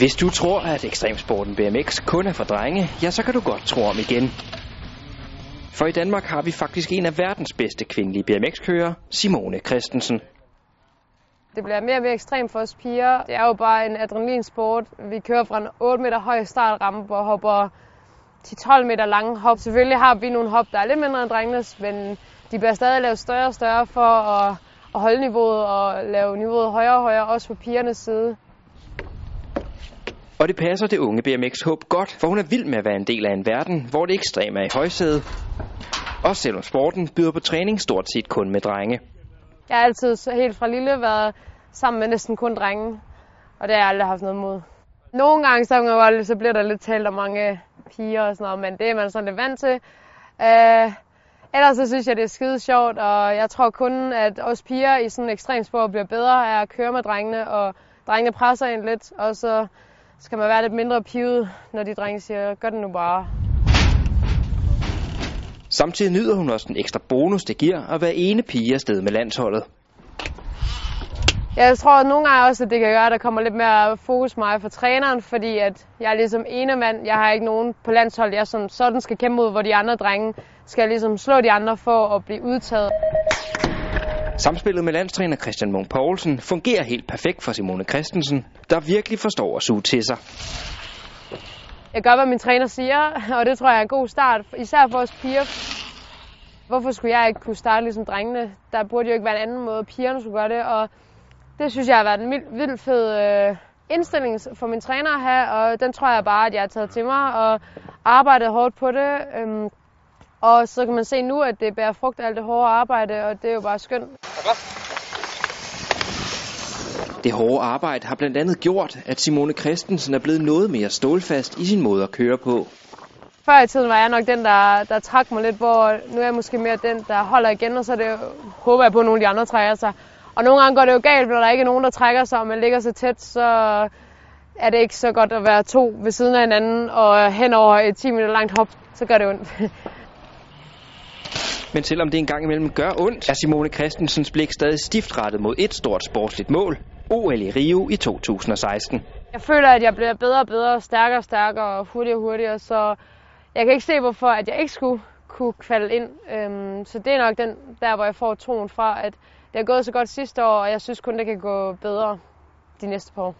Hvis du tror, at ekstremsporten BMX kun er for drenge, ja, så kan du godt tro om igen. For i Danmark har vi faktisk en af verdens bedste kvindelige BMX-kører, Simone Christensen. Det bliver mere og mere ekstremt for os piger. Det er jo bare en adrenalinsport. Vi kører fra en 8 meter høj startrampe og hopper 10-12 meter lange hop. Selvfølgelig har vi nogle hop, der er lidt mindre end drengenes, men de bliver stadig lavet større og større for at, at holde niveauet og lave niveauet højere og højere, også på pigernes side. Og det passer det unge BMX-håb godt, for hun er vild med at være en del af en verden, hvor det ekstreme er i højsædet. Også selvom sporten byder på træning stort set kun med drenge. Jeg har altid helt fra lille været sammen med næsten kun drenge, og det har jeg aldrig haft noget mod. Nogle gange så, så bliver der lidt talt om mange piger og sådan noget, men det er man sådan lidt vant til. Uh, ellers så synes jeg, det er skide sjovt, og jeg tror kun, at os piger i sådan en ekstrem sport bliver bedre af at køre med drengene, og drengene presser en lidt, og så skal man være lidt mindre pivet, når de drenge siger, gør det nu bare. Samtidig nyder hun også den ekstra bonus, det giver at være ene pige afsted med landsholdet. Jeg tror at nogle gange også, at det kan gøre, at der kommer lidt mere fokus mig for træneren, fordi at jeg er ligesom ene mand. Jeg har ikke nogen på landshold, jeg som sådan skal kæmpe mod, hvor de andre drenge skal ligesom slå de andre for at blive udtaget. Samspillet med landstræner Christian Munk Poulsen fungerer helt perfekt for Simone Christensen, der virkelig forstår at suge til sig. Jeg gør, hvad min træner siger, og det tror jeg er en god start, især for os piger. Hvorfor skulle jeg ikke kunne starte ligesom drengene? Der burde jo ikke være en anden måde, pigerne skulle gøre det, og det synes jeg har været en vildt fed øh, indstilling for min træner at have, og den tror jeg bare, at jeg har taget til mig og arbejdet hårdt på det. Øhm, og så kan man se nu, at det bærer frugt af alt det hårde arbejde, og det er jo bare skønt. Det hårde arbejde har blandt andet gjort, at Simone Christensen er blevet noget mere stålfast i sin måde at køre på. Før i tiden var jeg nok den, der, der trak mig lidt, hvor nu er jeg måske mere den, der holder igen, og så det, håber jeg på, at nogle af de andre trækker sig. Og nogle gange går det jo galt, når der ikke er nogen, der trækker sig, og man ligger så tæt, så er det ikke så godt at være to ved siden af hinanden, og hen over et 10 minutter langt hop, så gør det ondt. Men selvom det engang imellem gør ondt, er Simone Christensens blik stadig stift rettet mod et stort sportsligt mål. OL i Rio i 2016. Jeg føler, at jeg bliver bedre og bedre, stærkere og stærkere og hurtigere og hurtigere, så jeg kan ikke se, hvorfor at jeg ikke skulle kunne kvalde ind. Øhm, så det er nok den, der, hvor jeg får troen fra, at det har gået så godt sidste år, og jeg synes kun, det kan gå bedre de næste par år.